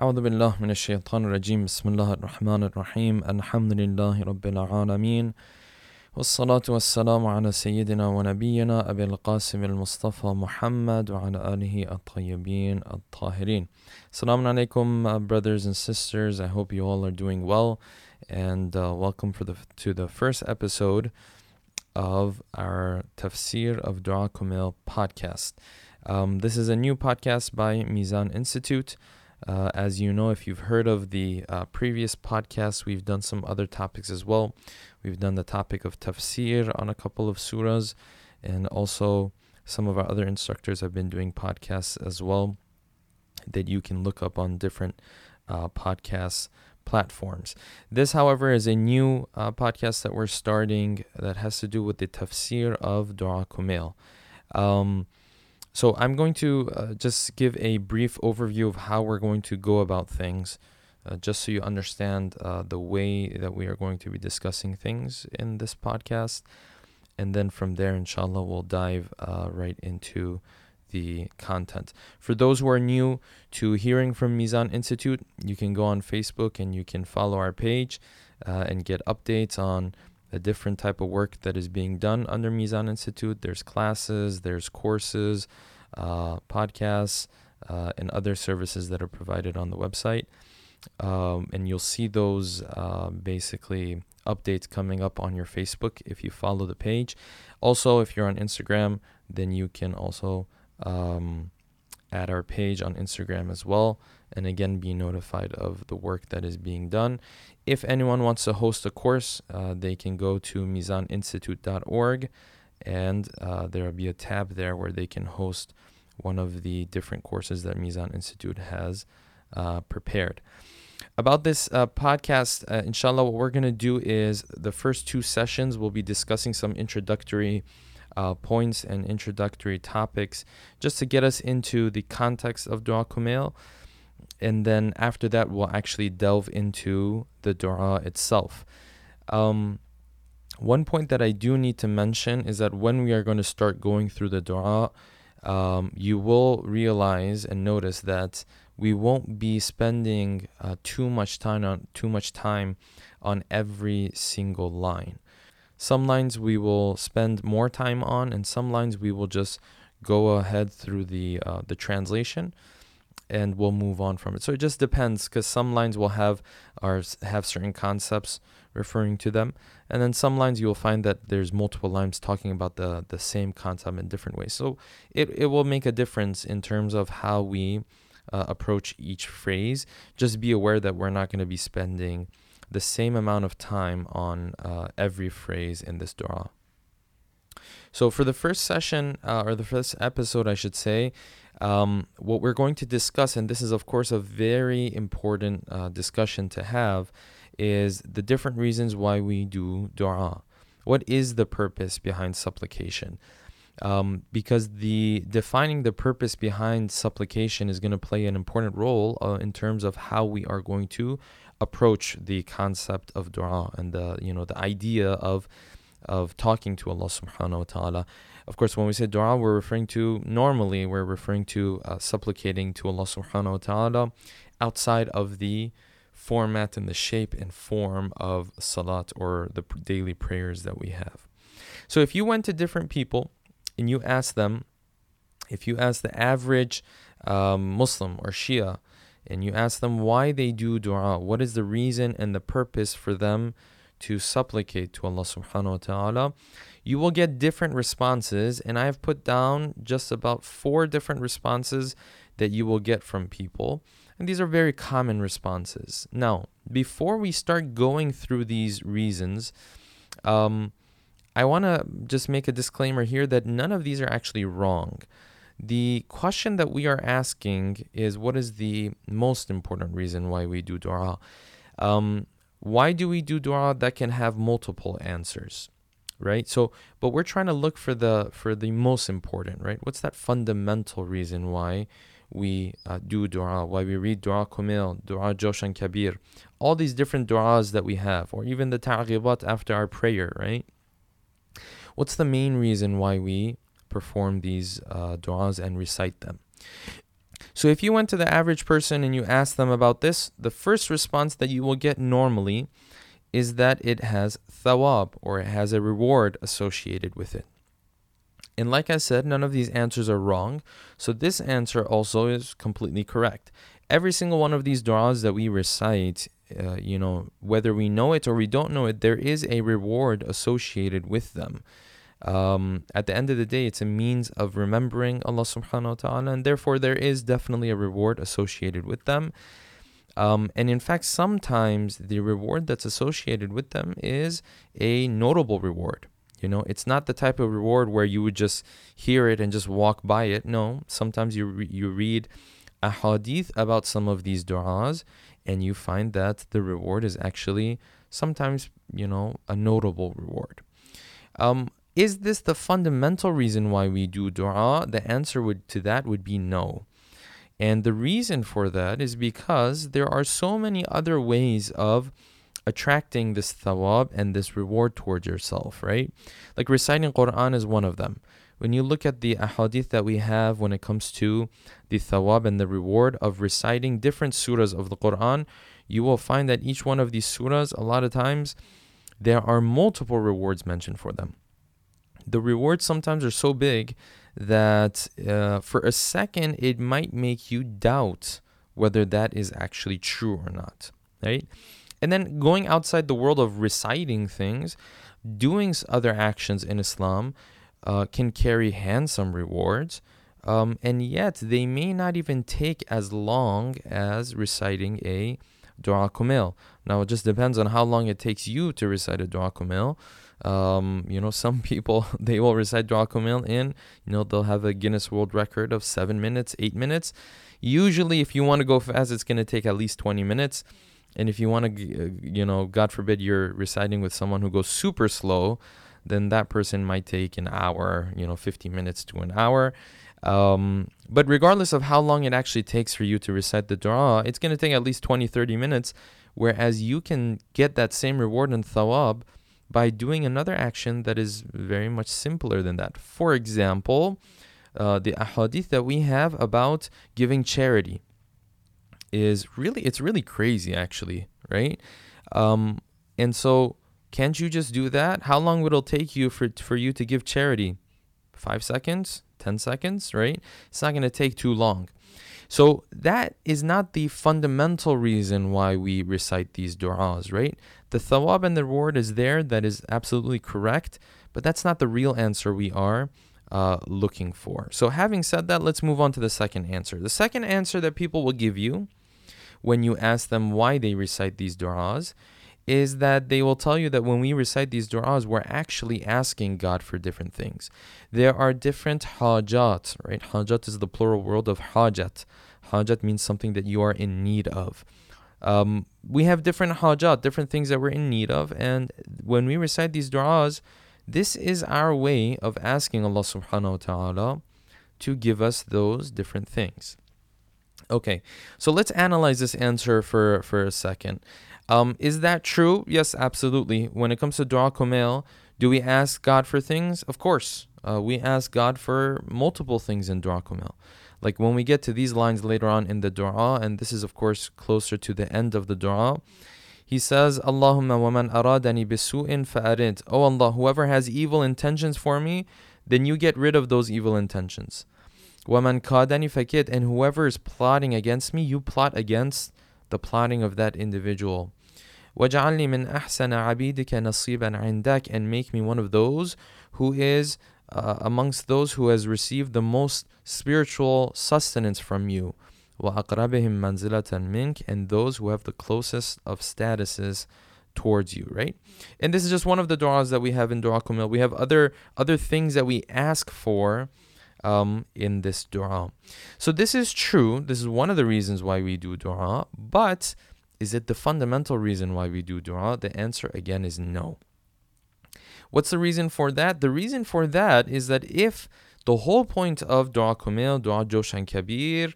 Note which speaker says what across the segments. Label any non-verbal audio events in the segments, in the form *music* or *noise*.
Speaker 1: أعوذ بالله من الشيطان الرجيم. بسم الله الرحمن الرحيم. الحمد لله رب العالمين والصلاة والسلام على سيدنا ونبينا أبي القاسم المصطفى محمد وعلى آله الطيبين الطاهرين. Assalamu عَلَيْكُمْ uh, brothers and sisters. I hope you all are doing well. And uh, welcome for the, to the first episode of our Tafsir of Dua Kumail podcast. Um, this is a new podcast by Mizan Institute. Uh, as you know, if you've heard of the uh, previous podcasts, we've done some other topics as well. We've done the topic of tafsir on a couple of surahs, and also some of our other instructors have been doing podcasts as well that you can look up on different uh, podcast platforms. This, however, is a new uh, podcast that we're starting that has to do with the tafsir of Dua Kumail. Um, so I'm going to uh, just give a brief overview of how we're going to go about things, uh, just so you understand uh, the way that we are going to be discussing things in this podcast. And then from there, inshallah, we'll dive uh, right into the content. For those who are new to hearing from Mizan Institute, you can go on Facebook and you can follow our page uh, and get updates on a different type of work that is being done under Mizan Institute. There's classes, there's courses, uh, podcasts, uh, and other services that are provided on the website. Um, and you'll see those uh, basically updates coming up on your Facebook if you follow the page. Also, if you're on Instagram, then you can also um, add our page on Instagram as well. And again, be notified of the work that is being done. If anyone wants to host a course, uh, they can go to mizaninstitute.org and uh, there will be a tab there where they can host one of the different courses that Mizan Institute has uh, prepared. About this uh, podcast, uh, inshallah, what we're going to do is the first two sessions we'll be discussing some introductory uh, points and introductory topics just to get us into the context of Dua Kumail and then after that we'll actually delve into the dua itself. Um, one point that I do need to mention is that when we are going to start going through the dua, um, you will realize and notice that we won't be spending uh, too much time on too much time on every single line. Some lines we will spend more time on, and some lines we will just go ahead through the uh, the translation and we'll move on from it. So it just depends because some lines will have are have certain concepts referring to them, and then some lines you will find that there's multiple lines talking about the the same concept in different ways. So it it will make a difference in terms of how we uh, approach each phrase. Just be aware that we're not going to be spending the same amount of time on uh, every phrase in this dua. So for the first session uh, or the first episode, I should say, um, what we're going to discuss, and this is, of course, a very important uh, discussion to have, is the different reasons why we do dua. What is the purpose behind supplication? Um, because the defining the purpose behind supplication is going to play an important role uh, in terms of how we are going to approach the concept of dua and the you know the idea of of talking to Allah subhanahu wa ta'ala. Of course, when we say dua, we're referring to, normally, we're referring to uh, supplicating to Allah subhanahu wa ta'ala outside of the format and the shape and form of salat or the daily prayers that we have. So if you went to different people and you asked them, if you ask the average um, Muslim or Shia, and you ask them why they do dua, what is the reason and the purpose for them to supplicate to Allah subhanahu wa ta'ala, you will get different responses. And I have put down just about four different responses that you will get from people. And these are very common responses. Now, before we start going through these reasons, um, I want to just make a disclaimer here that none of these are actually wrong. The question that we are asking is what is the most important reason why we do dua? Um, why do we do dua that can have multiple answers? Right? So, but we're trying to look for the for the most important, right? What's that fundamental reason why we uh, do dua, why we read dua kumail, dua joshan kabir, all these different duas that we have, or even the ta'qibat after our prayer, right? What's the main reason why we perform these uh, duas and recite them? So if you went to the average person and you asked them about this, the first response that you will get normally is that it has thawab or it has a reward associated with it. And like I said, none of these answers are wrong. So this answer also is completely correct. Every single one of these du'as that we recite, uh, you know, whether we know it or we don't know it, there is a reward associated with them. Um, at the end of the day, it's a means of remembering Allah subhanahu wa ta'ala, and therefore there is definitely a reward associated with them. Um, and in fact, sometimes the reward that's associated with them is a notable reward. You know, it's not the type of reward where you would just hear it and just walk by it. No, sometimes you re- you read a hadith about some of these du'as and you find that the reward is actually sometimes, you know, a notable reward. Um, is this the fundamental reason why we do dua? The answer would, to that would be no. And the reason for that is because there are so many other ways of attracting this thawab and this reward towards yourself, right? Like reciting Quran is one of them. When you look at the ahadith that we have when it comes to the thawab and the reward of reciting different surahs of the Quran, you will find that each one of these surahs, a lot of times, there are multiple rewards mentioned for them the rewards sometimes are so big that uh, for a second it might make you doubt whether that is actually true or not right? And then going outside the world of reciting things doing other actions in islam uh, can carry handsome rewards um, and yet they may not even take as long as reciting a dua kumail. Now it just depends on how long it takes you to recite a dua kumail um, you know, some *laughs* people they will recite Dua Kumail in, you know, they'll have a Guinness World Record of seven minutes, eight minutes. Usually, if you want to go fast, it's going to take at least 20 minutes. And if you want to, uh, you know, God forbid you're reciting with someone who goes super slow, then that person might take an hour, you know, 50 minutes to an hour. Um, but regardless of how long it actually takes for you to recite the dua, it's going to take at least 20, 30 minutes. Whereas you can get that same reward in thawab by doing another action that is very much simpler than that. For example, uh, the ahadith that we have about giving charity is really it's really crazy actually, right? Um, and so can't you just do that? How long would it take you for for you to give charity? Five seconds, ten seconds, right? It's not going to take too long. So that is not the fundamental reason why we recite these du'as, right? The thawab and the reward is there, that is absolutely correct, but that's not the real answer we are uh, looking for. So, having said that, let's move on to the second answer. The second answer that people will give you when you ask them why they recite these du'as is that they will tell you that when we recite these du'as, we're actually asking God for different things. There are different hajat, right? Hajat is the plural word of hajat. Hajat means something that you are in need of. Um, we have different hajat, different things that we're in need of, and when we recite these du'as, this is our way of asking Allah subhanahu wa ta'ala to give us those different things. Okay, so let's analyze this answer for, for a second. Um, is that true? Yes, absolutely. When it comes to dua kumail, do we ask God for things? Of course. Uh, we ask God for multiple things in dua kumail. Like when we get to these lines later on in the dua, and this is of course closer to the end of the dua, he says, Allahumma waman aradani bisu'in fa'arid. Oh Allah, whoever has evil intentions for me, then you get rid of those evil intentions. Waman kadani fakid, and whoever is plotting against me, you plot against the plotting of that individual. وَجَعَلْنِي مِنْ أَحْسَنَ عَبِيدِكَ نَصِيبًا عِنْدَكَ And make me one of those who is uh, amongst those who has received the most spiritual sustenance from you وَأَقْرَبِهِمْ مَنْزِلَةً مِنْكَ and those who have the closest of statuses towards you, right? And this is just one of the du'as that we have in Dua Kumail. We have other other things that we ask for um, in this du'a. So this is true. This is one of the reasons why we do du'a. But is it the fundamental reason why we do du'a? The answer again is no. What's the reason for that? The reason for that is that if the whole point of dua kumil, dua joshan kabir,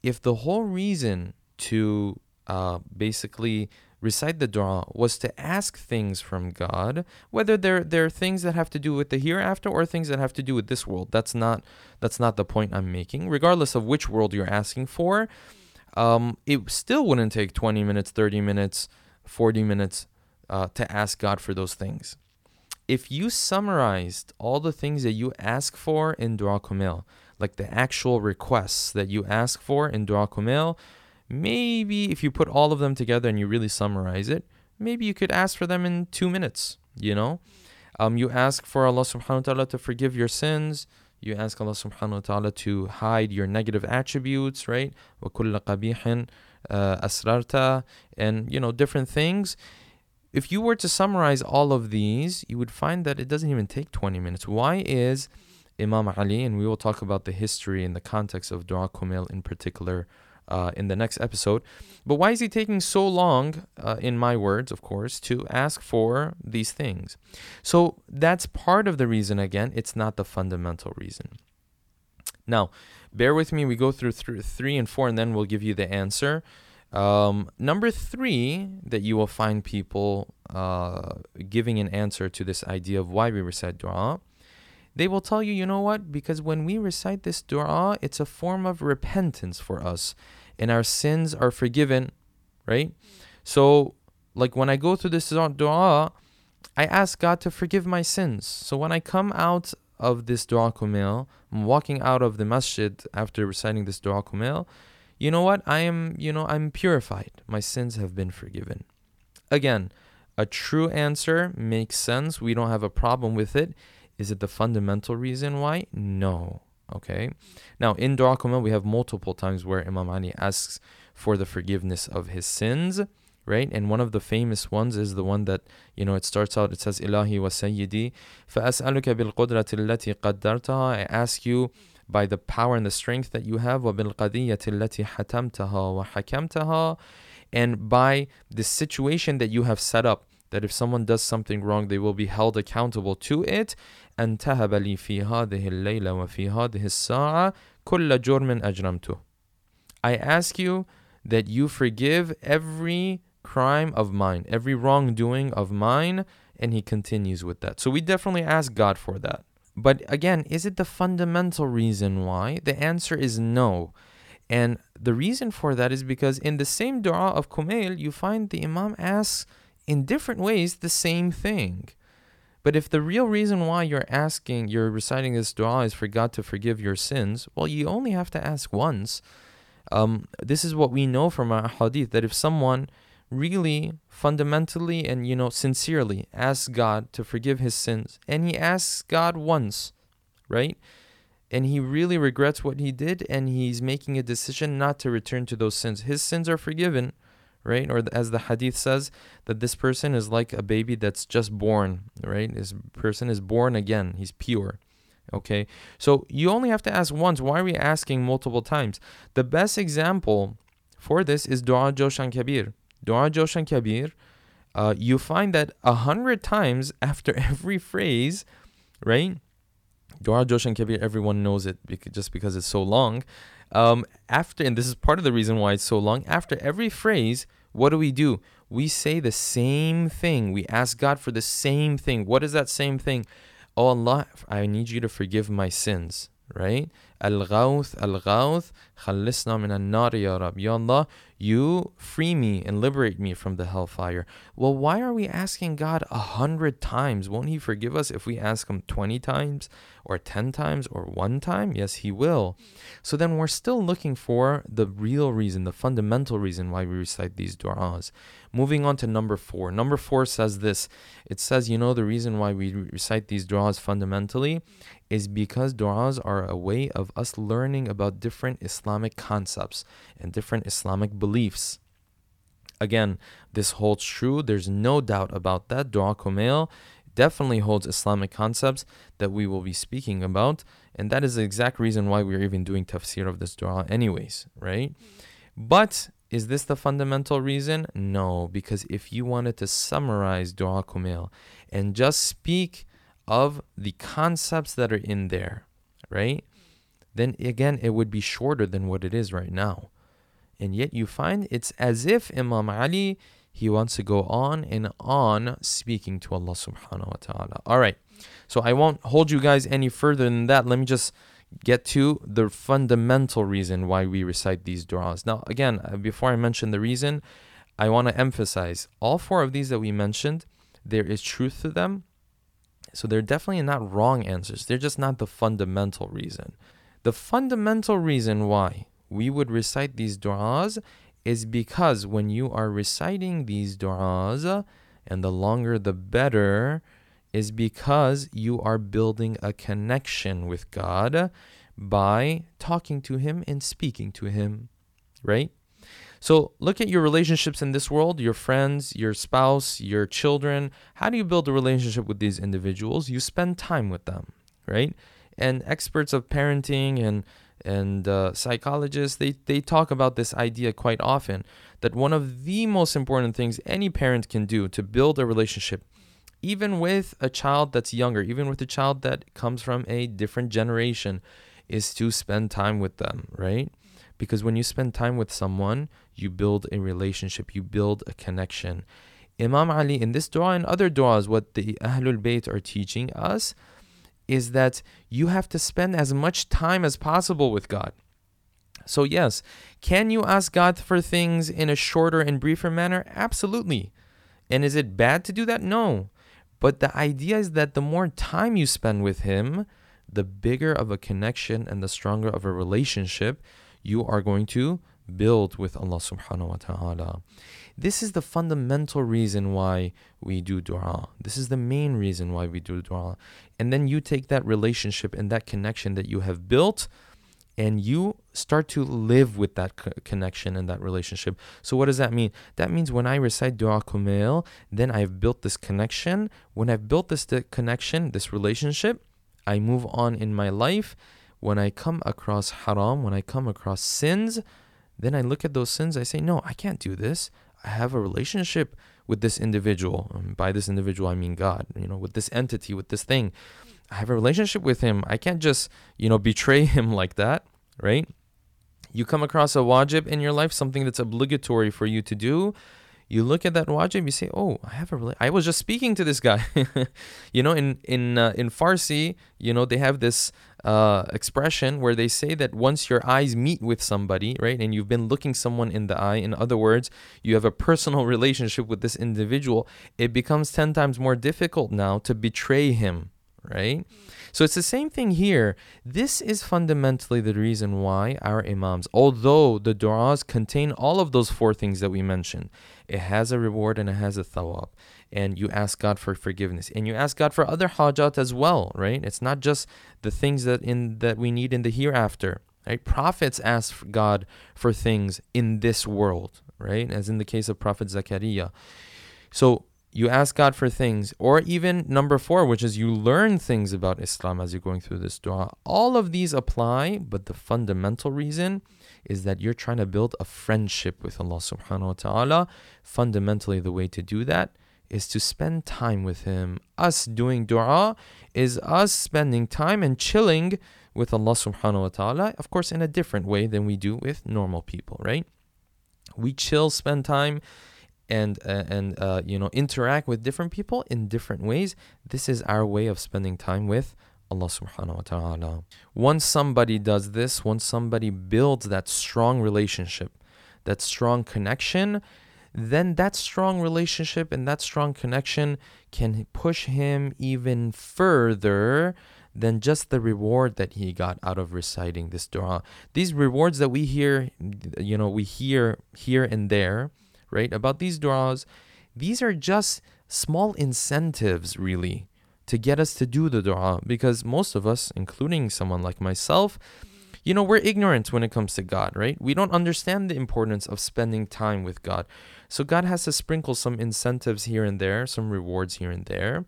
Speaker 1: if the whole reason to uh, basically recite the dua was to ask things from God, whether they're they're things that have to do with the hereafter or things that have to do with this world. That's not that's not the point I'm making. Regardless of which world you're asking for, um, it still wouldn't take 20 minutes, 30 minutes, 40 minutes uh, to ask God for those things if you summarized all the things that you ask for in Dua Kumail, like the actual requests that you ask for in Dua Kumail, maybe if you put all of them together and you really summarize it, maybe you could ask for them in two minutes, you know? Um, you ask for Allah subhanahu wa ta'ala to forgive your sins. You ask Allah subhanahu wa ta'ala to hide your negative attributes, right? وَكُلَّ قَبِيحٍ uh, asrarta and you know different things if you were to summarize all of these, you would find that it doesn't even take 20 minutes. Why is Imam Ali, and we will talk about the history and the context of Dua Kumail in particular uh, in the next episode. But why is he taking so long, uh, in my words, of course, to ask for these things? So that's part of the reason, again, it's not the fundamental reason. Now, bear with me, we go through th- three and four, and then we'll give you the answer. Um, number three, that you will find people uh, giving an answer to this idea of why we recite dua they will tell you, you know what? Because when we recite this dua, it's a form of repentance for us and our sins are forgiven, right? So, like when I go through this dua, I ask God to forgive my sins. So when I come out of this dua kumail, I'm walking out of the masjid after reciting this dua kumail, you know what? I am, you know, I'm purified. My sins have been forgiven. Again, a true answer makes sense. We don't have a problem with it. Is it the fundamental reason why? No. Okay. Now in Dua Kumail, we have multiple times where Imam Ali asks for the forgiveness of his sins, right? And one of the famous ones is the one that, you know, it starts out, it says, Ilahi wa Sayyidi, فَأَسْأَلُكَ بِالْقُدْرَةِ الَّتِي قَدَّرْتَهَا I ask you by the power and the strength that you have, وَبِالْقَدِيَّةِ الَّتِي حَتَمْتَهَا وَحَكَمْتَهَا and by the situation that you have set up, that if someone does something wrong, they will be held accountable to it, أن تهب لي في هذه الليلة وفي هذه الساعة كل جرم أجرمته. I ask you that you forgive every crime of mine, every wrongdoing of mine, and he continues with that. So we definitely ask God for that. But again, is it the fundamental reason why? The answer is no. And the reason for that is because in the same dua of Kumail, you find the Imam asks in different ways the same thing. But if the real reason why you're asking, you're reciting this dua is for God to forgive your sins, well, you only have to ask once. Um, this is what we know from our hadith that if someone really fundamentally and you know sincerely asks God to forgive his sins, and he asks God once, right? And he really regrets what he did, and he's making a decision not to return to those sins. His sins are forgiven right? Or as the hadith says, that this person is like a baby that's just born, right? This person is born again, he's pure. Okay, so you only have to ask once. Why are we asking multiple times? The best example for this is Dua Joshan Kabir. Dua Joshan Kabir, uh, you find that a hundred times after *laughs* every phrase, right? Dua Joshan Kabir, everyone knows it because, just because it's so long. Um, after, and this is part of the reason why it's so long, after every phrase, what do we do? We say the same thing. We ask God for the same thing. What is that same thing? Oh Allah, I need you to forgive my sins, right? Al-Ghawth, Al-Ghawth, Khalisna min an-nar ya Rab. Ya Allah, you free me and liberate me from the hellfire. Well, why are we asking God a hundred times? Won't He forgive us if we ask Him 20 times or 10 times or one time? Yes, He will. So then we're still looking for the real reason, the fundamental reason why we recite these du'as. Moving on to number four. Number four says this it says, you know, the reason why we recite these du'as fundamentally is because du'as are a way of us learning about different Islamic concepts and different Islamic beliefs. Again, this holds true. There's no doubt about that. Dua Kumail definitely holds Islamic concepts that we will be speaking about. And that is the exact reason why we're even doing tafsir of this dua, anyways, right? But is this the fundamental reason? No, because if you wanted to summarize Dua Kumail and just speak of the concepts that are in there, right? Then again, it would be shorter than what it is right now. And yet you find it's as if Imam Ali, he wants to go on and on speaking to Allah subhanahu wa ta'ala. All right. So I won't hold you guys any further than that. Let me just get to the fundamental reason why we recite these du'as. Now, again, uh, before I mention the reason, I want to emphasize all four of these that we mentioned, there is truth to them. So they're definitely not wrong answers. They're just not the fundamental reason. The fundamental reason why we would recite these du'as is because when you are reciting these du'as, and the longer the better, is because you are building a connection with God by talking to Him and speaking to Him, right? So look at your relationships in this world, your friends, your spouse, your children. How do you build a relationship with these individuals? You spend time with them, right? And experts of parenting and and uh, psychologists they, they talk about this idea quite often that one of the most important things any parent can do to build a relationship even with a child that's younger, even with a child that comes from a different generation, is to spend time with them, right? Because when you spend time with someone, you build a relationship, you build a connection. Imam Ali, in this dua and other duas, what the Ahlul Bayt are teaching us is that you have to spend as much time as possible with God. So, yes, can you ask God for things in a shorter and briefer manner? Absolutely. And is it bad to do that? No. But the idea is that the more time you spend with Him, the bigger of a connection and the stronger of a relationship you are going to build with Allah subhanahu wa ta'ala. This is the fundamental reason why we do dua. This is the main reason why we do dua. And then you take that relationship and that connection that you have built and you start to live with that connection and that relationship. So what does that mean? That means when I recite dua kumail, then I've built this connection. When I've built this connection, this relationship, I move on in my life. When I come across haram, when I come across sins, then I look at those sins, I say, no, I can't do this. I have a relationship with this individual. And by this individual, I mean God, you know, with this entity, with this thing. I have a relationship with him. I can't just, you know, betray *laughs* him like that right? You come across a wajib in your life, something that's obligatory for you to do. You look at that wajib, you say, "Oh, I have a really." I was just speaking to this guy. *laughs* you know, in in uh, in Farsi, you know, they have this uh, expression where they say that once your eyes meet with somebody, right, and you've been looking someone in the eye, in other words, you have a personal *laughs* relationship with this individual, it becomes ten times more difficult now to betray him, right? So it's the same thing here. This is fundamentally the reason why our Imams, although the du'as contain all of those four things that we mentioned, it has a reward and it has a thawab. And you ask God for forgiveness. And you ask God for other hajat as well, right? It's not just the things that in that we need in the hereafter. Right? Prophets ask God for things in this world, right? As in the case of Prophet Zakaria. So you ask God for things, or even number four, which is you learn things about Islam as you're going through this dua. All of these apply, but the fundamental reason is that you're trying to build a friendship with Allah subhanahu wa ta'ala. Fundamentally, the way to do that is to spend time with Him. Us doing dua is us spending time and chilling with Allah subhanahu wa ta'ala, of course, in a different way than we do with normal people, right? We chill, spend time and uh, and uh, you know interact with different people in different ways this is our way of spending time with Allah subhanahu wa ta'ala once somebody does this once somebody builds that strong relationship that strong connection then that strong relationship and that strong connection can push him even further than just the reward that he got out of reciting this dua. These rewards that we hear, you know, we hear here and there, right? About these du'as, these are just small incentives, really, to get us to do the dua because most of us, including someone like myself, you know, we're ignorant when it comes to God, right? We don't understand the importance of spending time with God. So God has to sprinkle some incentives here and there, some rewards here and there,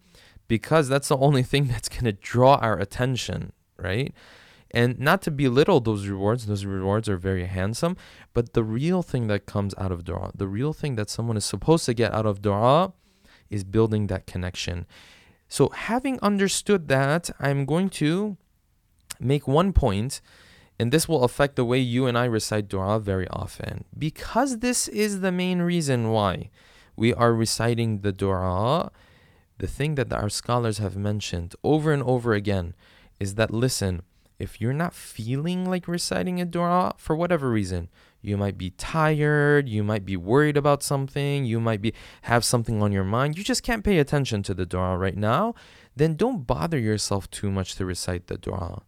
Speaker 1: because that's the only thing *laughs* that's going to draw our attention, right? And not to belittle those rewards, those rewards are very handsome, but the real thing that comes out of dua, the real thing that someone is supposed to get out of dua is building that connection. So, having understood that, I'm going to make one point, and this will affect the way you and I recite dua very often. Because this is the main reason why we are reciting the dua, the thing that our scholars have mentioned over and over again is that listen, if you're not feeling like reciting a dua for whatever reason, you might be tired, you might be worried about something, you might be have something on your mind, you just can't pay attention to the dua right now, then don't bother yourself too much to recite the dua.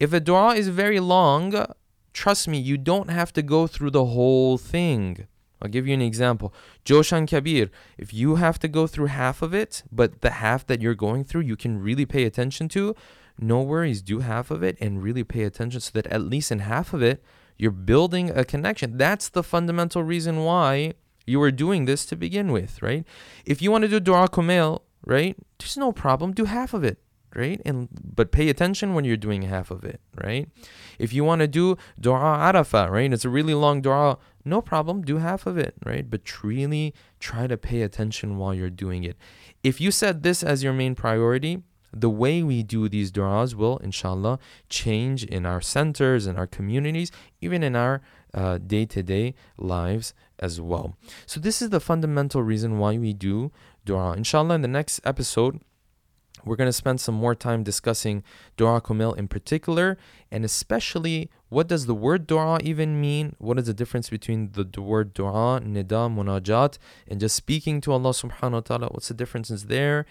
Speaker 1: If a dua is very long, trust me, you don't have to go through the whole thing. I'll give you an example. Joshan Kabir, if you have to go through half of it, but the half that you're going through you can really pay attention to, no worries, do half of it and really pay attention so that at least in half of it, you're building a connection. That's the fundamental reason why you are doing this to begin with, right? If you want to do Dua Kumail, right, there's no problem, do half of it right? And but pay attention when you're doing half of it, right? If you want to do dua arafah, right? It's a really long dua, no problem, do half of it, right? But really try to pay attention while you're doing it. If you set this as your main priority, the way we do these du'as will, inshallah, change in our centers, in our communities, even in our day to day lives as well. So, this is the fundamental reason why we do dua. Inshallah, in the next episode, we're going to spend some more time discussing Dua Kumail in particular, and especially what does the word Dua even mean? What is the difference between the word Dua, Nida, Munajat, and just speaking to Allah subhanahu wa ta'ala? What's the differences there?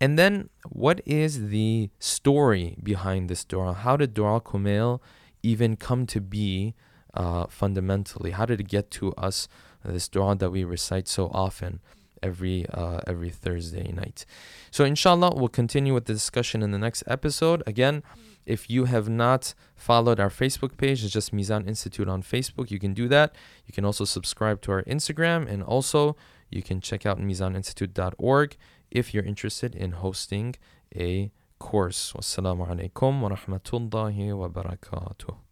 Speaker 1: And then what is the story behind this Dua? How did Dua Kumail even come to be uh, fundamentally? How did it get to us, this Dua that we recite so often? Every uh, every Thursday night. So inshallah, we'll continue with the discussion in the next episode. Again, if you have not followed our Facebook page, it's just Mizan Institute on Facebook. You can do that. You can also subscribe to our Instagram, and also you can check out mizaninstitute.org if you're interested in hosting a course. Wassalamu alaikum wa rahmatullahi wa barakatuh.